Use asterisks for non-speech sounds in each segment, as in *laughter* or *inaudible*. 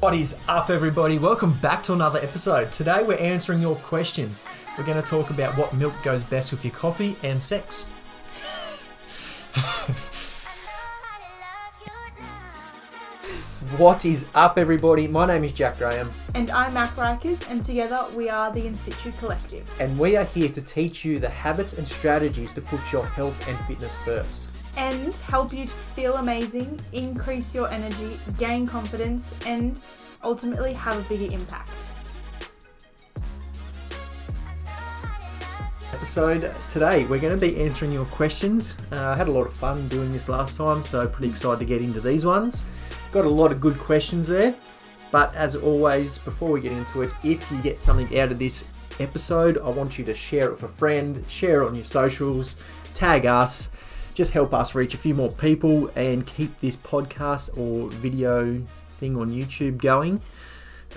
What is up, everybody? Welcome back to another episode. Today we're answering your questions. We're going to talk about what milk goes best with your coffee and sex. *laughs* What is up, everybody? My name is Jack Graham, And I'm Mac Rikers, and together we are the In Situ Collective. and we are here to teach you the habits and strategies to put your health and fitness first. And help you to feel amazing, increase your energy, gain confidence, and ultimately have a bigger impact. episode today. We're going to be answering your questions. Uh, I had a lot of fun doing this last time, so pretty excited to get into these ones. Got a lot of good questions there, but as always, before we get into it, if you get something out of this episode, I want you to share it with a friend, share it on your socials, tag us, just help us reach a few more people and keep this podcast or video thing on YouTube going.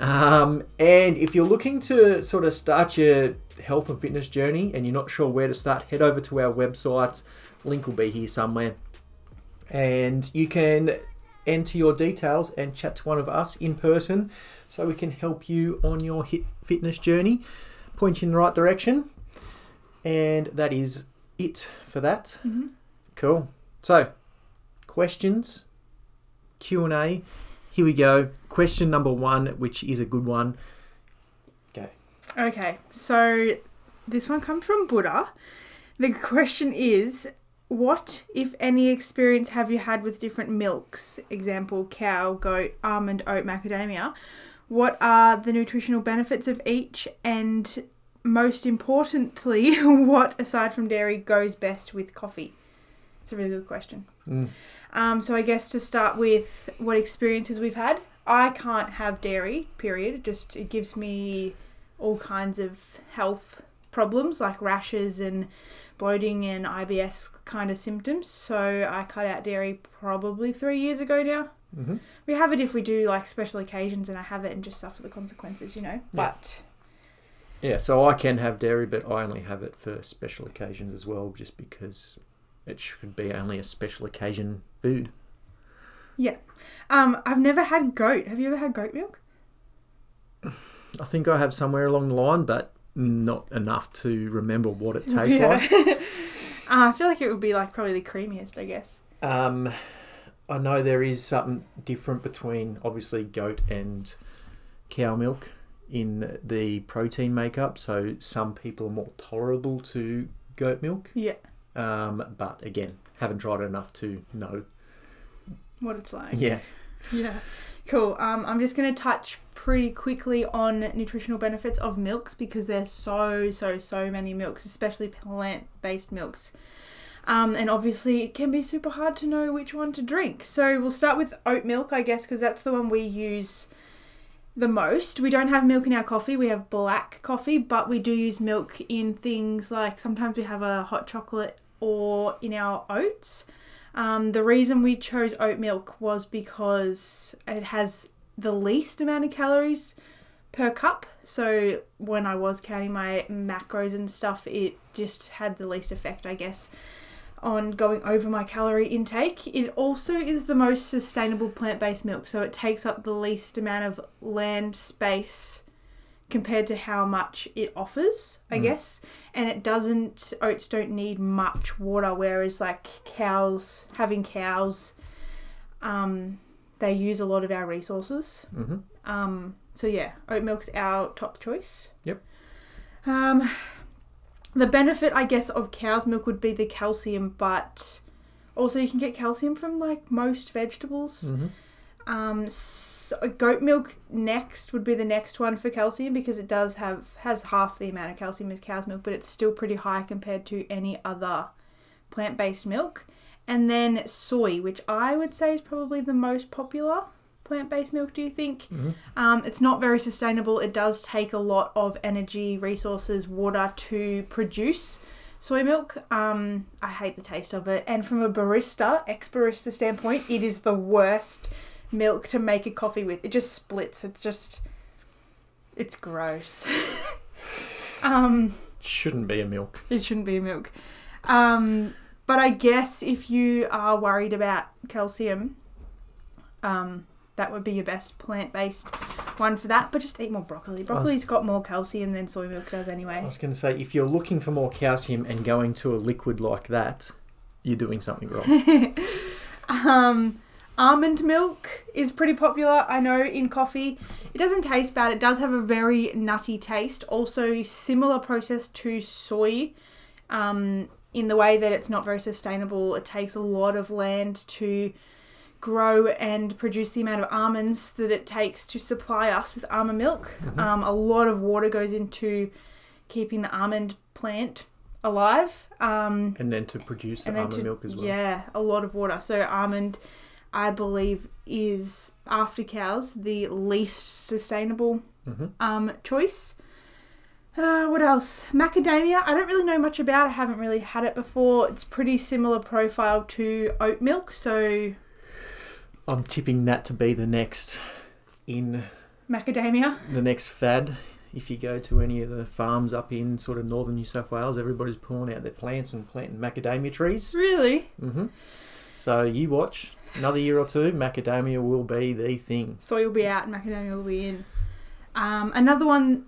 Um, and if you're looking to sort of start your health and fitness journey and you're not sure where to start, head over to our website. Link will be here somewhere. And you can enter your details and chat to one of us in person so we can help you on your hit fitness journey, point you in the right direction. And that is it for that. Mhm. Cool. So, questions, Q&A. Here we go. Question number 1, which is a good one. Go. Okay, so this one comes from Buddha. The question is What, if any, experience have you had with different milks? Example cow, goat, almond, oat, macadamia. What are the nutritional benefits of each? And most importantly, *laughs* what aside from dairy goes best with coffee? It's a really good question. Mm. Um, so I guess to start with what experiences we've had. I can't have dairy, period. It just it gives me all kinds of health problems like rashes and bloating and IBS kind of symptoms. So I cut out dairy probably three years ago now. hmm We have it if we do like special occasions and I have it and just suffer the consequences, you know. Yeah. But Yeah, so I can have dairy, but I only have it for special occasions as well, just because it should be only a special occasion food. Yeah. Um, I've never had goat. Have you ever had goat milk? I think I have somewhere along the line, but not enough to remember what it tastes Yeah. like. *laughs* Uh, I feel like it would be like probably the creamiest, I guess. Um, I know there is something different between obviously goat and cow milk in the protein makeup. So some people are more tolerable to goat milk, Yeah. Um, but again, haven't tried it enough to know. What it's like. Yeah. *laughs* Yeah. Cool. Um, I'm just going to touch pretty quickly on nutritional benefits of milks because there's so, so, so many milks, especially plant based milks. Um, and obviously, it can be super hard to know which one to drink. So, we'll start with oat milk, I guess, because that's the one we use the most. We don't have milk in our coffee, we have black coffee, but we do use milk in things like sometimes we have a hot chocolate or in our oats. Um, the reason we chose oat milk was because it has the least amount of calories per cup. So when I was counting my macros and stuff, it just had the least effect, I guess, on going over my calorie intake. It also is the most sustainable plant based milk, so it takes up the least amount of land space compared to how much it offers, I Mm. guess. And it doesn't, oats don't need much water, whereas like cows, having cows, um, they use a lot of our resources. hmm Um, so yeah, oat milk's our top choice. Yep. Um, the benefit, I guess, of cow's milk would be the calcium, but also you can get calcium from like most vegetables. hmm Um, so goat milk next would be the next one for calcium because it does have has half the amount of calcium as cow's milk, but it's still pretty high compared to any other plant-based milk. And then soy, which I would say is probably the most popular plant-based milk. Do you think? hmm Um, it's not very sustainable. It does take a lot of energy, resources, water to produce soy milk. Um, I hate the taste of it. And from a barista, ex barista standpoint, it is the worst milk to make a coffee with. It just splits. It's just, it's gross. *laughs* um, Shouldn't be a milk. it shouldn't be a milk. Um, but I guess if you are worried about calcium, um, that would be your best plant-based one for that. But just eat more broccoli. Broccoli's got more calcium than soy milk does anyway. I was going to say, if you're looking for more calcium and going to a liquid like that, you're doing something wrong. *laughs* Um, almond milk is pretty popular, I know, in coffee. It doesn't taste bad. It does have a very nutty taste. Also, similar process to soy, um, in the way that it's not very sustainable. It takes a lot of land to grow and produce the amount of almonds that it takes to supply us with almond milk. Um, a lot of water goes into keeping the almond plant alive. Um, and then to produce the almond to- milk as well. Yeah, a lot of water. So almond, I believe, is after cows the least sustainable Mhm. um, choice. Uh, what else? Macadamia. I don't really know much about. I haven't really had it before. It's pretty similar profile to oat milk. So I'm tipping that to be the next in macadamia. the next fad. If you go to any of the farms up in sort of northern New South Wales, everybody's pulling out their plants and planting macadamia trees. Really? hmm So you watch another year or two, macadamia will be the thing. Soy will be out and macadamia will be in. Um, another one,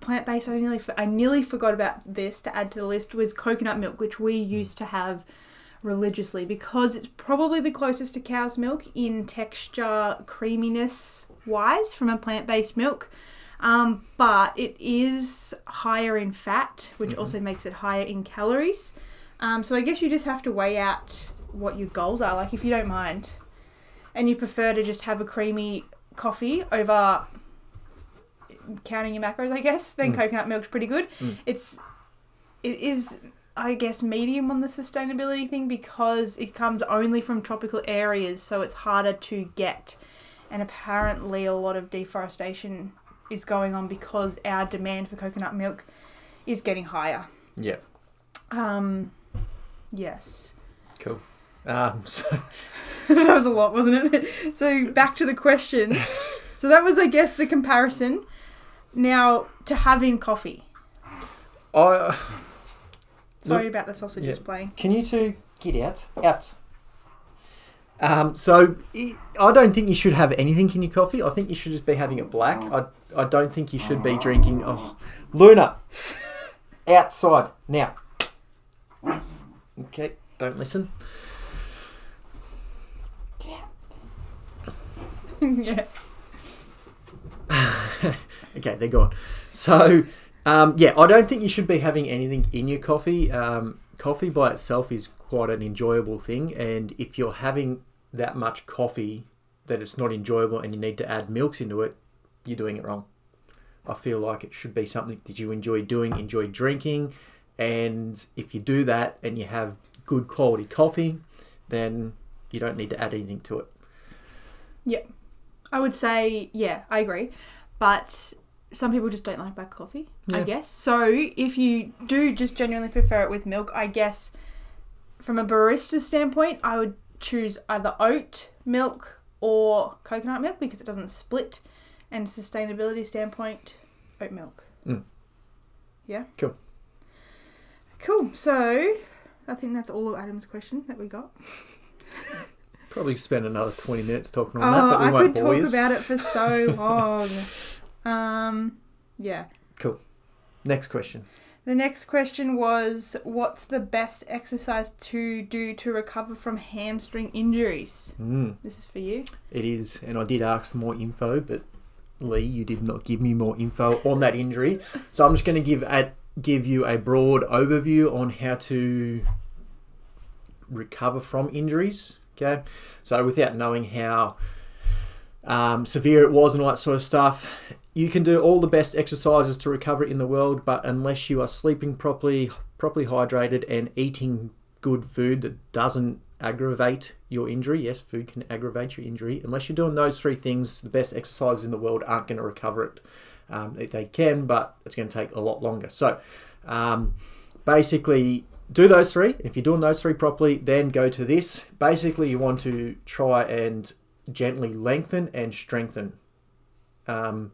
plant based. I nearly I nearly forgot about this to add to the list was coconut milk, which we used to have religiously because it's probably the closest to cow's milk in texture, creaminess wise from a plant based milk. Um, but it is higher in fat, which Mhm. also makes it higher in calories. Um, so I guess you just have to weigh out what your goals are. Like if you don't mind, and you prefer to just have a creamy coffee over counting your macros, I guess, then Mm. coconut milk's pretty good. Mm. It's it is I guess medium on the sustainability thing because it comes only from tropical areas, so it's harder to get. And apparently, a lot of deforestation is going on because our demand for coconut milk is getting higher. Yeah, Um, yes. cool. Um, so *laughs* that was a lot, wasn't it? *laughs* So back to the question. *laughs* So that was, I guess, the comparison. Now to having coffee. I Sorry about the sausages Yeah. playing. Can you two get out? Out. Um, so I I don't think you should have anything in your coffee. I think you should just be having it black. I, I don't think you should be drinking. Oh, Luna, outside now. Okay, don't listen. *laughs* yeah. *laughs* Okay, they're gone. So, um, yeah, I don't think you should be having anything in your coffee. Um, coffee by itself is quite an enjoyable thing, and if you're having that much coffee that it's not enjoyable and you need to add milks into it, you're doing it wrong. I feel like it should be something that you enjoy doing, enjoy drinking, and if you do that and you have good quality coffee, then you don't need to add anything to it. I would say, yeah, I agree. But some people just don't like black coffee, I Yeah. guess. So if you do just genuinely prefer it with milk, I guess from a barista standpoint, I would choose either oat milk or coconut milk because it doesn't split. And sustainability standpoint, oat milk. Mm. Yeah. Cool. Cool. So I think that's all of Adam's question that we got. *laughs* Probably spend another 20 minutes talking Oh, on that, but we I won't could talk about it for so *laughs* long. um, yeah. Cool. Next question. The next question was What's the best exercise to do to recover from hamstring injuries? Mm, This is for you. it is, and I did ask for more info, but Lee, you did not give me more info on that injury. So I'm just going to give a, give you a broad overview on how to recover from injuries. Okay, so without knowing how um, severe it was and all that sort of stuff, you can do all the best exercises to recover in the world, but unless you are sleeping properly, properly hydrated, and eating good food that doesn't aggravate your injury, yes, food can aggravate your injury. Unless you're doing those three things, the best exercises in the world aren't going to recover it. Um, they- can, but it's going to take a lot longer. So, um, basically, do those three. If you're doing those three properly, then go to this. Basically, you want to try and gently lengthen and strengthen. Um,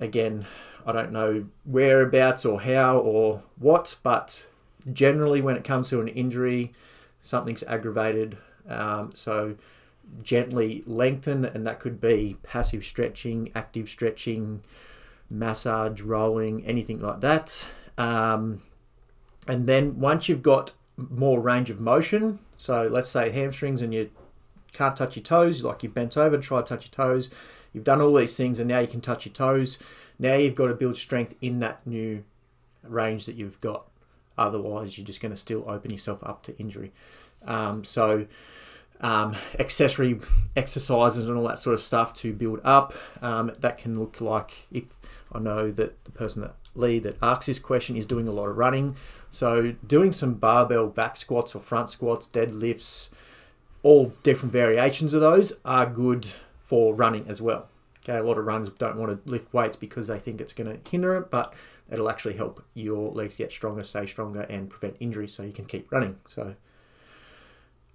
again, I don't know whereabouts or how or what, but generally, when it comes to an injury, something's aggravated. Um, so, gently lengthen, and that could be passive stretching, active stretching, massage, rolling, anything like that. Um, and then once you've got more range of motion, so let's say hamstrings and you can't touch your toes, like you've bent over try to touch your toes, you've done all these things and now you can touch your toes. Now you've got to build strength in that new range that you've got. Otherwise, you're just going to still open yourself up to injury. Um, so, um, accessory exercises and all that sort of stuff to build up. Um, that can look like if I know that the person that Lee that asks this question is doing a lot of running. So doing some barbell back squats or front squats, deadlifts, all different variations of those are good for running as well. Okay, a lot of runners don't want to lift weights because they think it's going to hinder it, but it'll actually help your legs get stronger, stay stronger, and prevent injury so you can keep running. So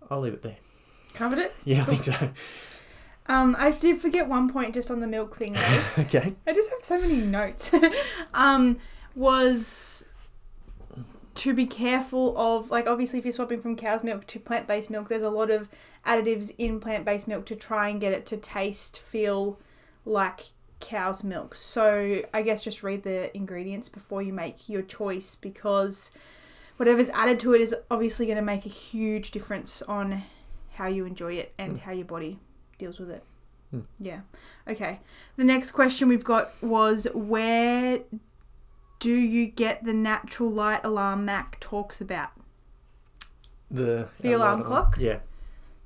I'll leave it there. Covered it? Yeah, I think so. Um, I did forget one point just on the milk thing though. *laughs* okay. I just have so many notes. *laughs* um, was to be careful of like obviously if you're swapping from cow's milk to plant-based milk, there's a lot of additives in plant-based milk to try and get it to taste, feel like cow's milk. So I guess just read the ingredients before you make your choice because whatever's added to it is obviously going to make a huge difference on how you enjoy it and Mm. how your body deals with it. Hmm. Yeah. Okay. The next question we've got was where do you get the natural light alarm Mac talks about? The The alarm clock? Yeah.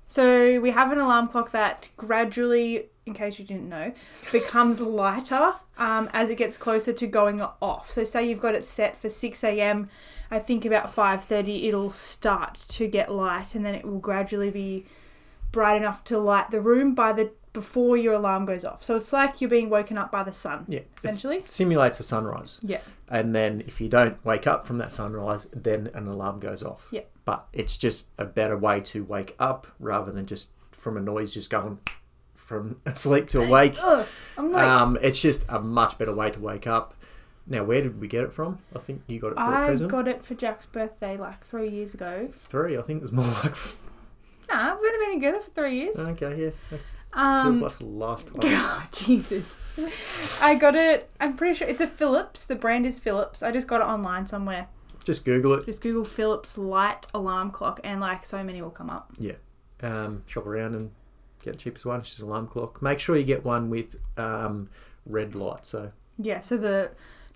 So we have an alarm clock that gradually, in case you didn't know, becomes *laughs* lighter um, as it gets closer to going off. So say you've got it set for 6 a.m. I think about 5:30 it'll start to get light, and then it will gradually be bright enough to light the room by the before your alarm goes off. So it's like you're being woken up by the sun. Yeah. Essentially. simulates a sunrise. Yeah. And then if you don't wake up from that sunrise, then an alarm goes off. Yeah. But it's just a better way to wake up rather than just from a noise just going from *laughs* asleep to awake. Ugh, I'm like, Um, it's just a much better way to wake up. Now, where did we get it from? I think you got it for a I present. I got it for Jack's birthday like three years ago. Three. I think it was more like. Nah, we've only been together for three years. Okay, yeah. Feels Um, like a lifetime. *laughs* God, Jesus. I got it. I'm pretty sure it's a Philips. The brand is Philips. I just got it online somewhere. Just Google it. Just Google Philips light alarm clock, and like so many will come up. Yeah. Um, shop around and get the cheapest one. It's just an alarm clock. Make sure you get one with um, red light. So Yeah, so the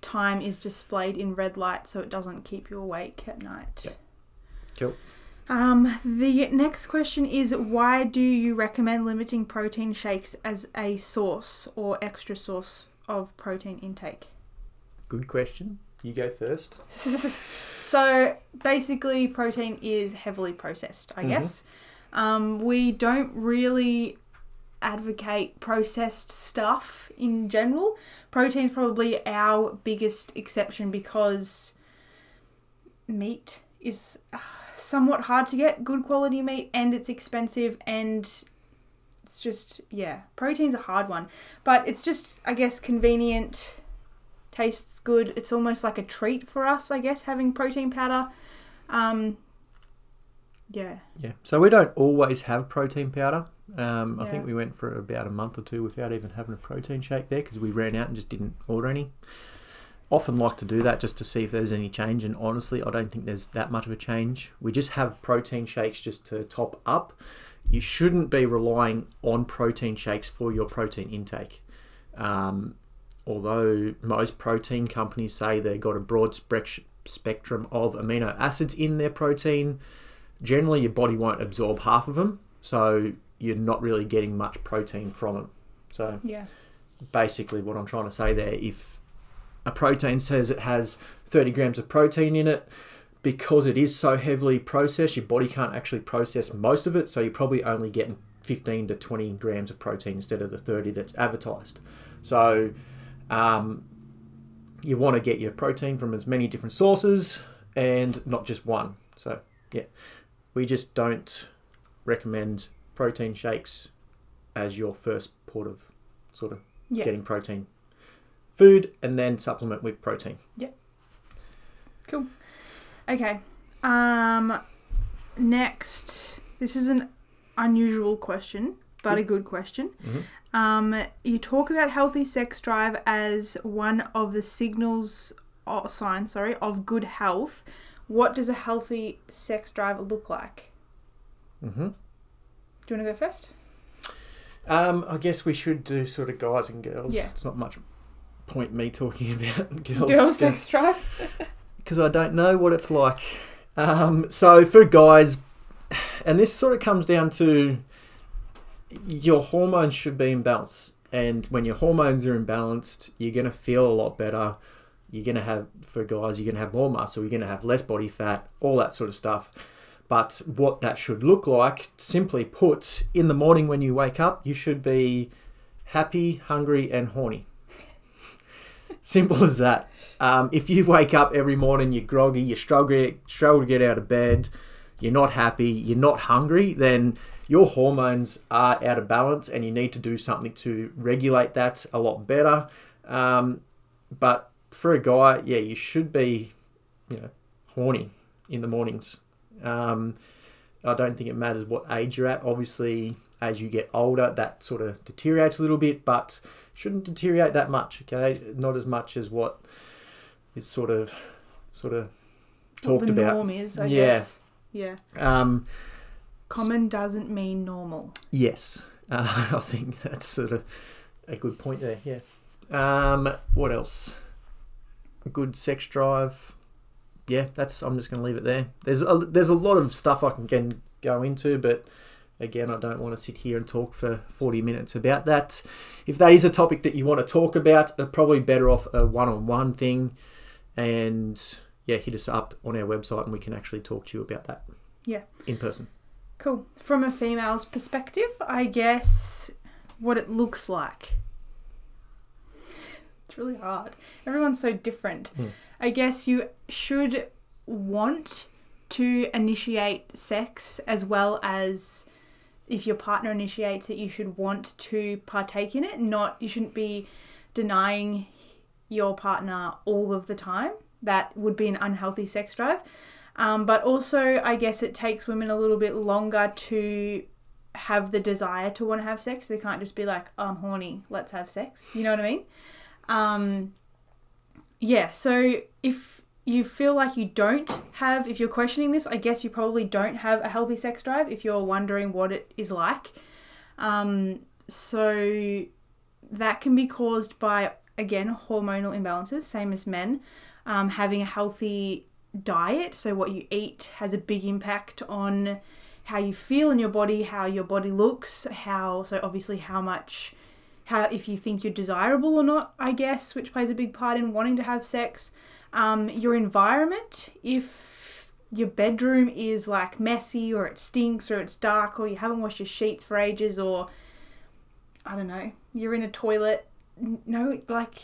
time is displayed in red light, so it doesn't keep you awake at night. Yep. Cool. Um, the next question is why do you recommend limiting protein shakes as a source or extra source of protein intake? good question. You go first. *laughs* so basically, protein is heavily processed, I Mhm. guess. Um, we don't really advocate processed stuff in general. Protein's probably our biggest exception because meat is uh, somewhat hard to get good quality meat and it's expensive and it's just yeah protein's a hard one but it's just i guess convenient tastes good it's almost like a treat for us i guess having protein powder um yeah Yeah. So we don't always have protein powder. Um, I think we went for about a month or two without even having a protein shake there because we ran out and just didn't order any. Often like to do that just to see if there's any change, and honestly, I don't think there's that much of a change. We just have protein shakes just to top up. You shouldn't be relying on protein shakes for your protein intake. Um, although most protein companies say they've got a broad spec- spectrum of amino acids in their protein, generally your body won't absorb half of them, so you're not really getting much protein from it. So yeah basically, what I'm trying to say there, if a protein says it has 30 grams of protein in it, because it is so heavily processed, your body can't actually process most of it, so you're probably only getting 15 to 20 grams of protein instead of the 30 that's advertised. So um, you want to get your protein from as many different sources and not just one. So yeah, we just don't recommend protein shakes as your first port of sort of yeah getting protein. Food and then supplement with protein. Yeah. Cool. Okay um next this is an unusual question but a good question. Mhm. Um, you talk about healthy sex drive as one of the signals or signs, sorry, of good health. What does a healthy sex drive look like? Mm-hmm. Do you want to go first? Um, I guess we should do sort of guys and girls. Yeah. It's not much point me talking *laughs* about girls. Girl sex drive. *laughs* *laughs* because I don't know what it's like. Um, so for guys, and this sort of comes down to your hormones should be in balance, and when your hormones are imbalanced, you're gonna feel a lot better. You're gonna have for guys, you're gonna have more muscle. You're gonna have less body fat, all that sort of stuff. But what that should look like, simply put, in the morning when you wake up, you should be happy, hungry, and horny. *laughs* Simple as that. Um, if you wake up every morning, you're groggy, you struggle, struggle to get out of bed, you're not happy, you're not hungry, then your hormones are out of balance and you need to do something to regulate that a lot better. Um, but for a guy, yeah, you should be, you know, horny in the mornings. Um, I don't think it matters what age you're at. Obviously, as you get older, that sort of deteriorates a little bit, but shouldn't deteriorate that much. Okay, not as much as what is sort of, sort of What talked the about. norm is, I Yeah. guess. Yeah. Um, Common doesn't mean normal. Yes, uh, *laughs* I think that's sort of a good point there. Yeah. Um, what else? Good sex drive. Yeah, that's. I'm just going to leave it there. There's a, there's a lot of stuff I can can go into, but again, I don't want to sit here and talk for 40 minutes about that. If that is a topic that you want to talk about, uh, probably better off a one-on-one thing, and yeah, hit us up on our website, and we can actually talk to you about that. Yeah. In person. Cool. From a female's perspective, I guess what it looks like. It's really hard. Everyone's so different. Hmm. I guess you should want to initiate sex as well as if your partner initiates it, you should want to partake in it. Not, you shouldn't be denying your partner all of the time. That would be an unhealthy sex drive. Um, but also, I guess it takes women a little bit longer to have the desire to want to have sex. They can't just be like, oh, I'm horny, let's have sex. You know what I mean? Um, yeah, so if you feel like you don't have, if you're questioning this, I guess you probably don't have a healthy sex drive if you're wondering what it is like. Um, so that can be caused by, again, hormonal imbalances, same as men. Um, having a healthy diet, so what you eat has a big impact on how you feel in your body, how your body looks, how, so obviously how much how if you think you're desirable or not, I guess, which plays a big part in wanting to have sex. Um, your environment, if your bedroom is like messy or it stinks or it's dark or you haven't washed your sheets for ages or I don't know, you're in a toilet, no, like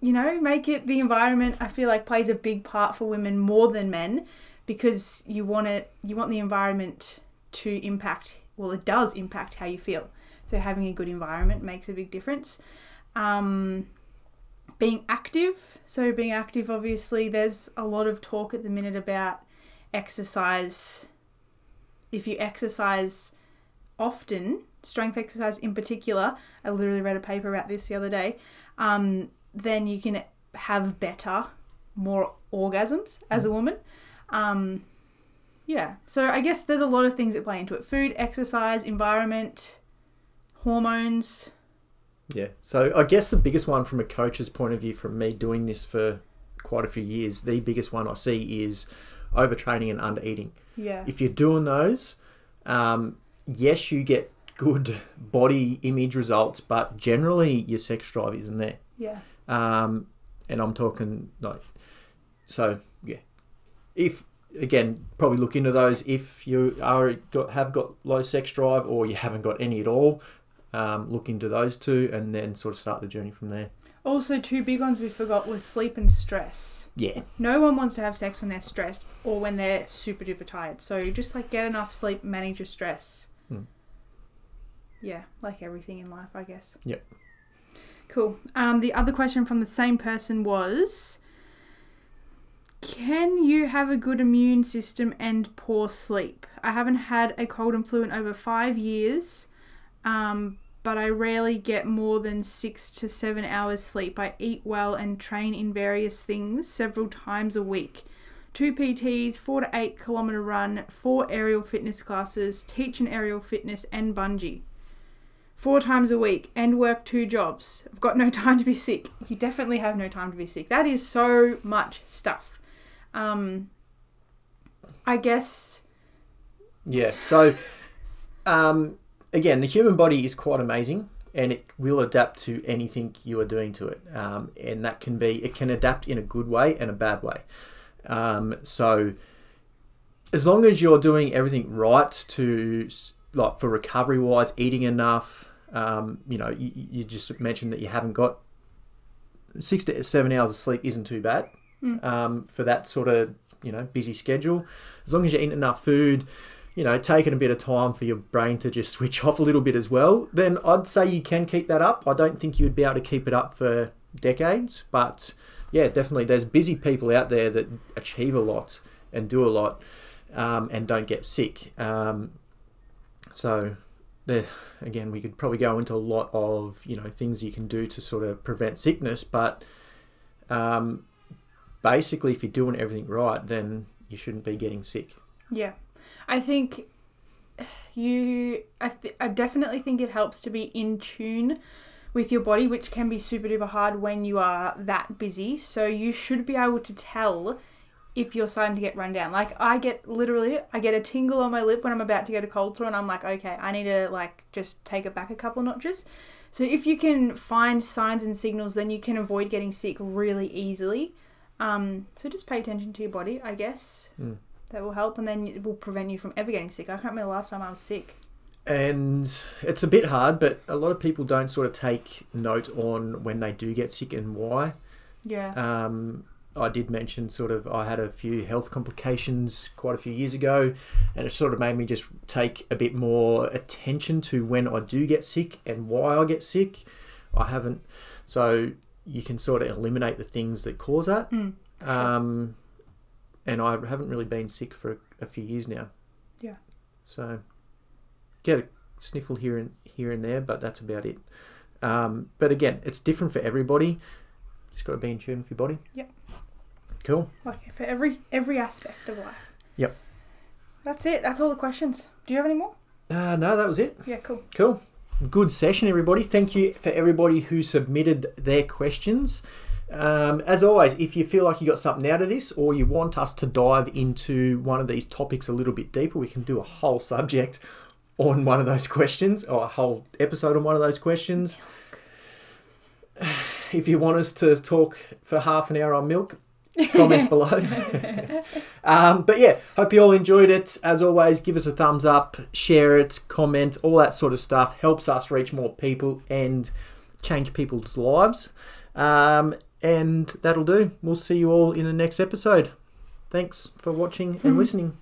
you know, make it the environment. I feel like plays a big part for women more than men because you want it, you want the environment to impact. Well, it does impact how you feel. So having a good environment makes a big difference. Um, being active. So being active, obviously, there's a lot of talk at the minute about exercise. If you exercise often, strength exercise in particular, I literally read a paper about this the other day. Um, then you can have better, more orgasms as a woman. Um, yeah, so I guess there's a lot of things that play into it: food, exercise, environment hormones. Yeah. So I guess the biggest one from a coach's point of view, from me doing this for quite a few years, the biggest one I see is overtraining and undereating. Yeah. If you're doing those, um, yes, you get good *laughs* body image results, but generally your sex drive isn't there. Yeah. Um, and I'm talking like, so yeah. If again, probably look into those if you are got have got low sex drive or you haven't got any at all. Um, look into those two and then sort of start the journey from there. Also, two big ones we forgot was sleep and stress. Yeah, No one wants to have sex when they're stressed or when they're super duper tired. So just like get enough sleep, manage your stress. Hmm. Yeah, like everything in life, I guess. Yep. Cool. Um, the other question from the same person was Can you have a good immune system and poor sleep? I haven't had a cold and flu in over five years. Um, but I rarely get more than six to seven hours sleep. I eat well and train in various things several times a week. Two PTs, four to eight kilometer run, four aerial fitness classes, teach an aerial fitness and bungee. Four times a week and work two jobs. I've got no *laughs* time to be sick. You definitely have no time to be sick. That is so much stuff. Um, I guess Yeah. So, um, again, the human body is quite amazing, and it will adapt to anything you are doing to it. Um, and that can be it can adapt in a good way and a bad way. Um, so, as long as you're doing everything right to like for recovery wise, eating enough. Um, you know, you, you just mentioned that you haven't got six to seven hours of sleep isn't too bad um, for that sort of you know busy schedule. As long as you're eating enough food, you know, taking a bit of time for your brain to just switch *laughs* off a little bit as well, then I'd say you can keep that up. I don't think you would be able to keep it up for decades, but yeah, definitely. There's busy people out there that achieve a lot and do a lot um, and don't get sick. Um, so there, again, we could probably go into a lot of you know things you can do to sort of prevent sickness, but um, basically, if you're doing everything right, then you shouldn't be getting sick. Yeah, I think you. I, th- I definitely think it helps to be in tune with your body, which can be super duper hard when you are that busy. So you should be able to tell if you're starting to get run down. Like I get literally, I get a tingle on my lip when I'm about to go to cold sore, and I'm like, okay, I need to like just take it back a couple notches. So if you can find signs and signals, then you can avoid getting sick really easily. Um, so just pay attention to your body, I guess. Mm. That will help, and then it will prevent you from ever getting sick. I can't remember the last time I was sick. And it's a bit hard, but a lot of people don't sort of take note on when they do get sick and why. Yeah. Um, I did mention sort of I had a few health complications quite a few years ago, and it sort of made me just take a bit more attention to when I do get sick and why I get sick. I haven't, so you can sort of eliminate the things that cause that. Mm, sure. Um, and I haven't really been sick for a, a few years now. Yeah. So get a sniffle here and here and there, but that's about it. Um, but again, it's different for everybody. Just got to be in tune with your body. Yep. Cool. Like for every every aspect of life. Yep. That's it. That's all the questions. Do you have any more? Uh, no, that was it. Yeah, cool. Cool. Good session, everybody. Thank you for everybody who submitted their questions. Um, as always, if you feel like you got something out of this or you want us to dive into one of these topics a little bit deeper, we can do a whole subject on one of those questions or a whole episode on one of those questions. If you want us to talk for half an hour on milk, comments *laughs* below. um, but yeah, hope you all enjoyed it. As always, give us a thumbs up, share it, comment, all that sort of stuff helps us reach more people and change people's lives. Um, and that'll do. We'll see you all in the next episode. Thanks for watching and *laughs* listening.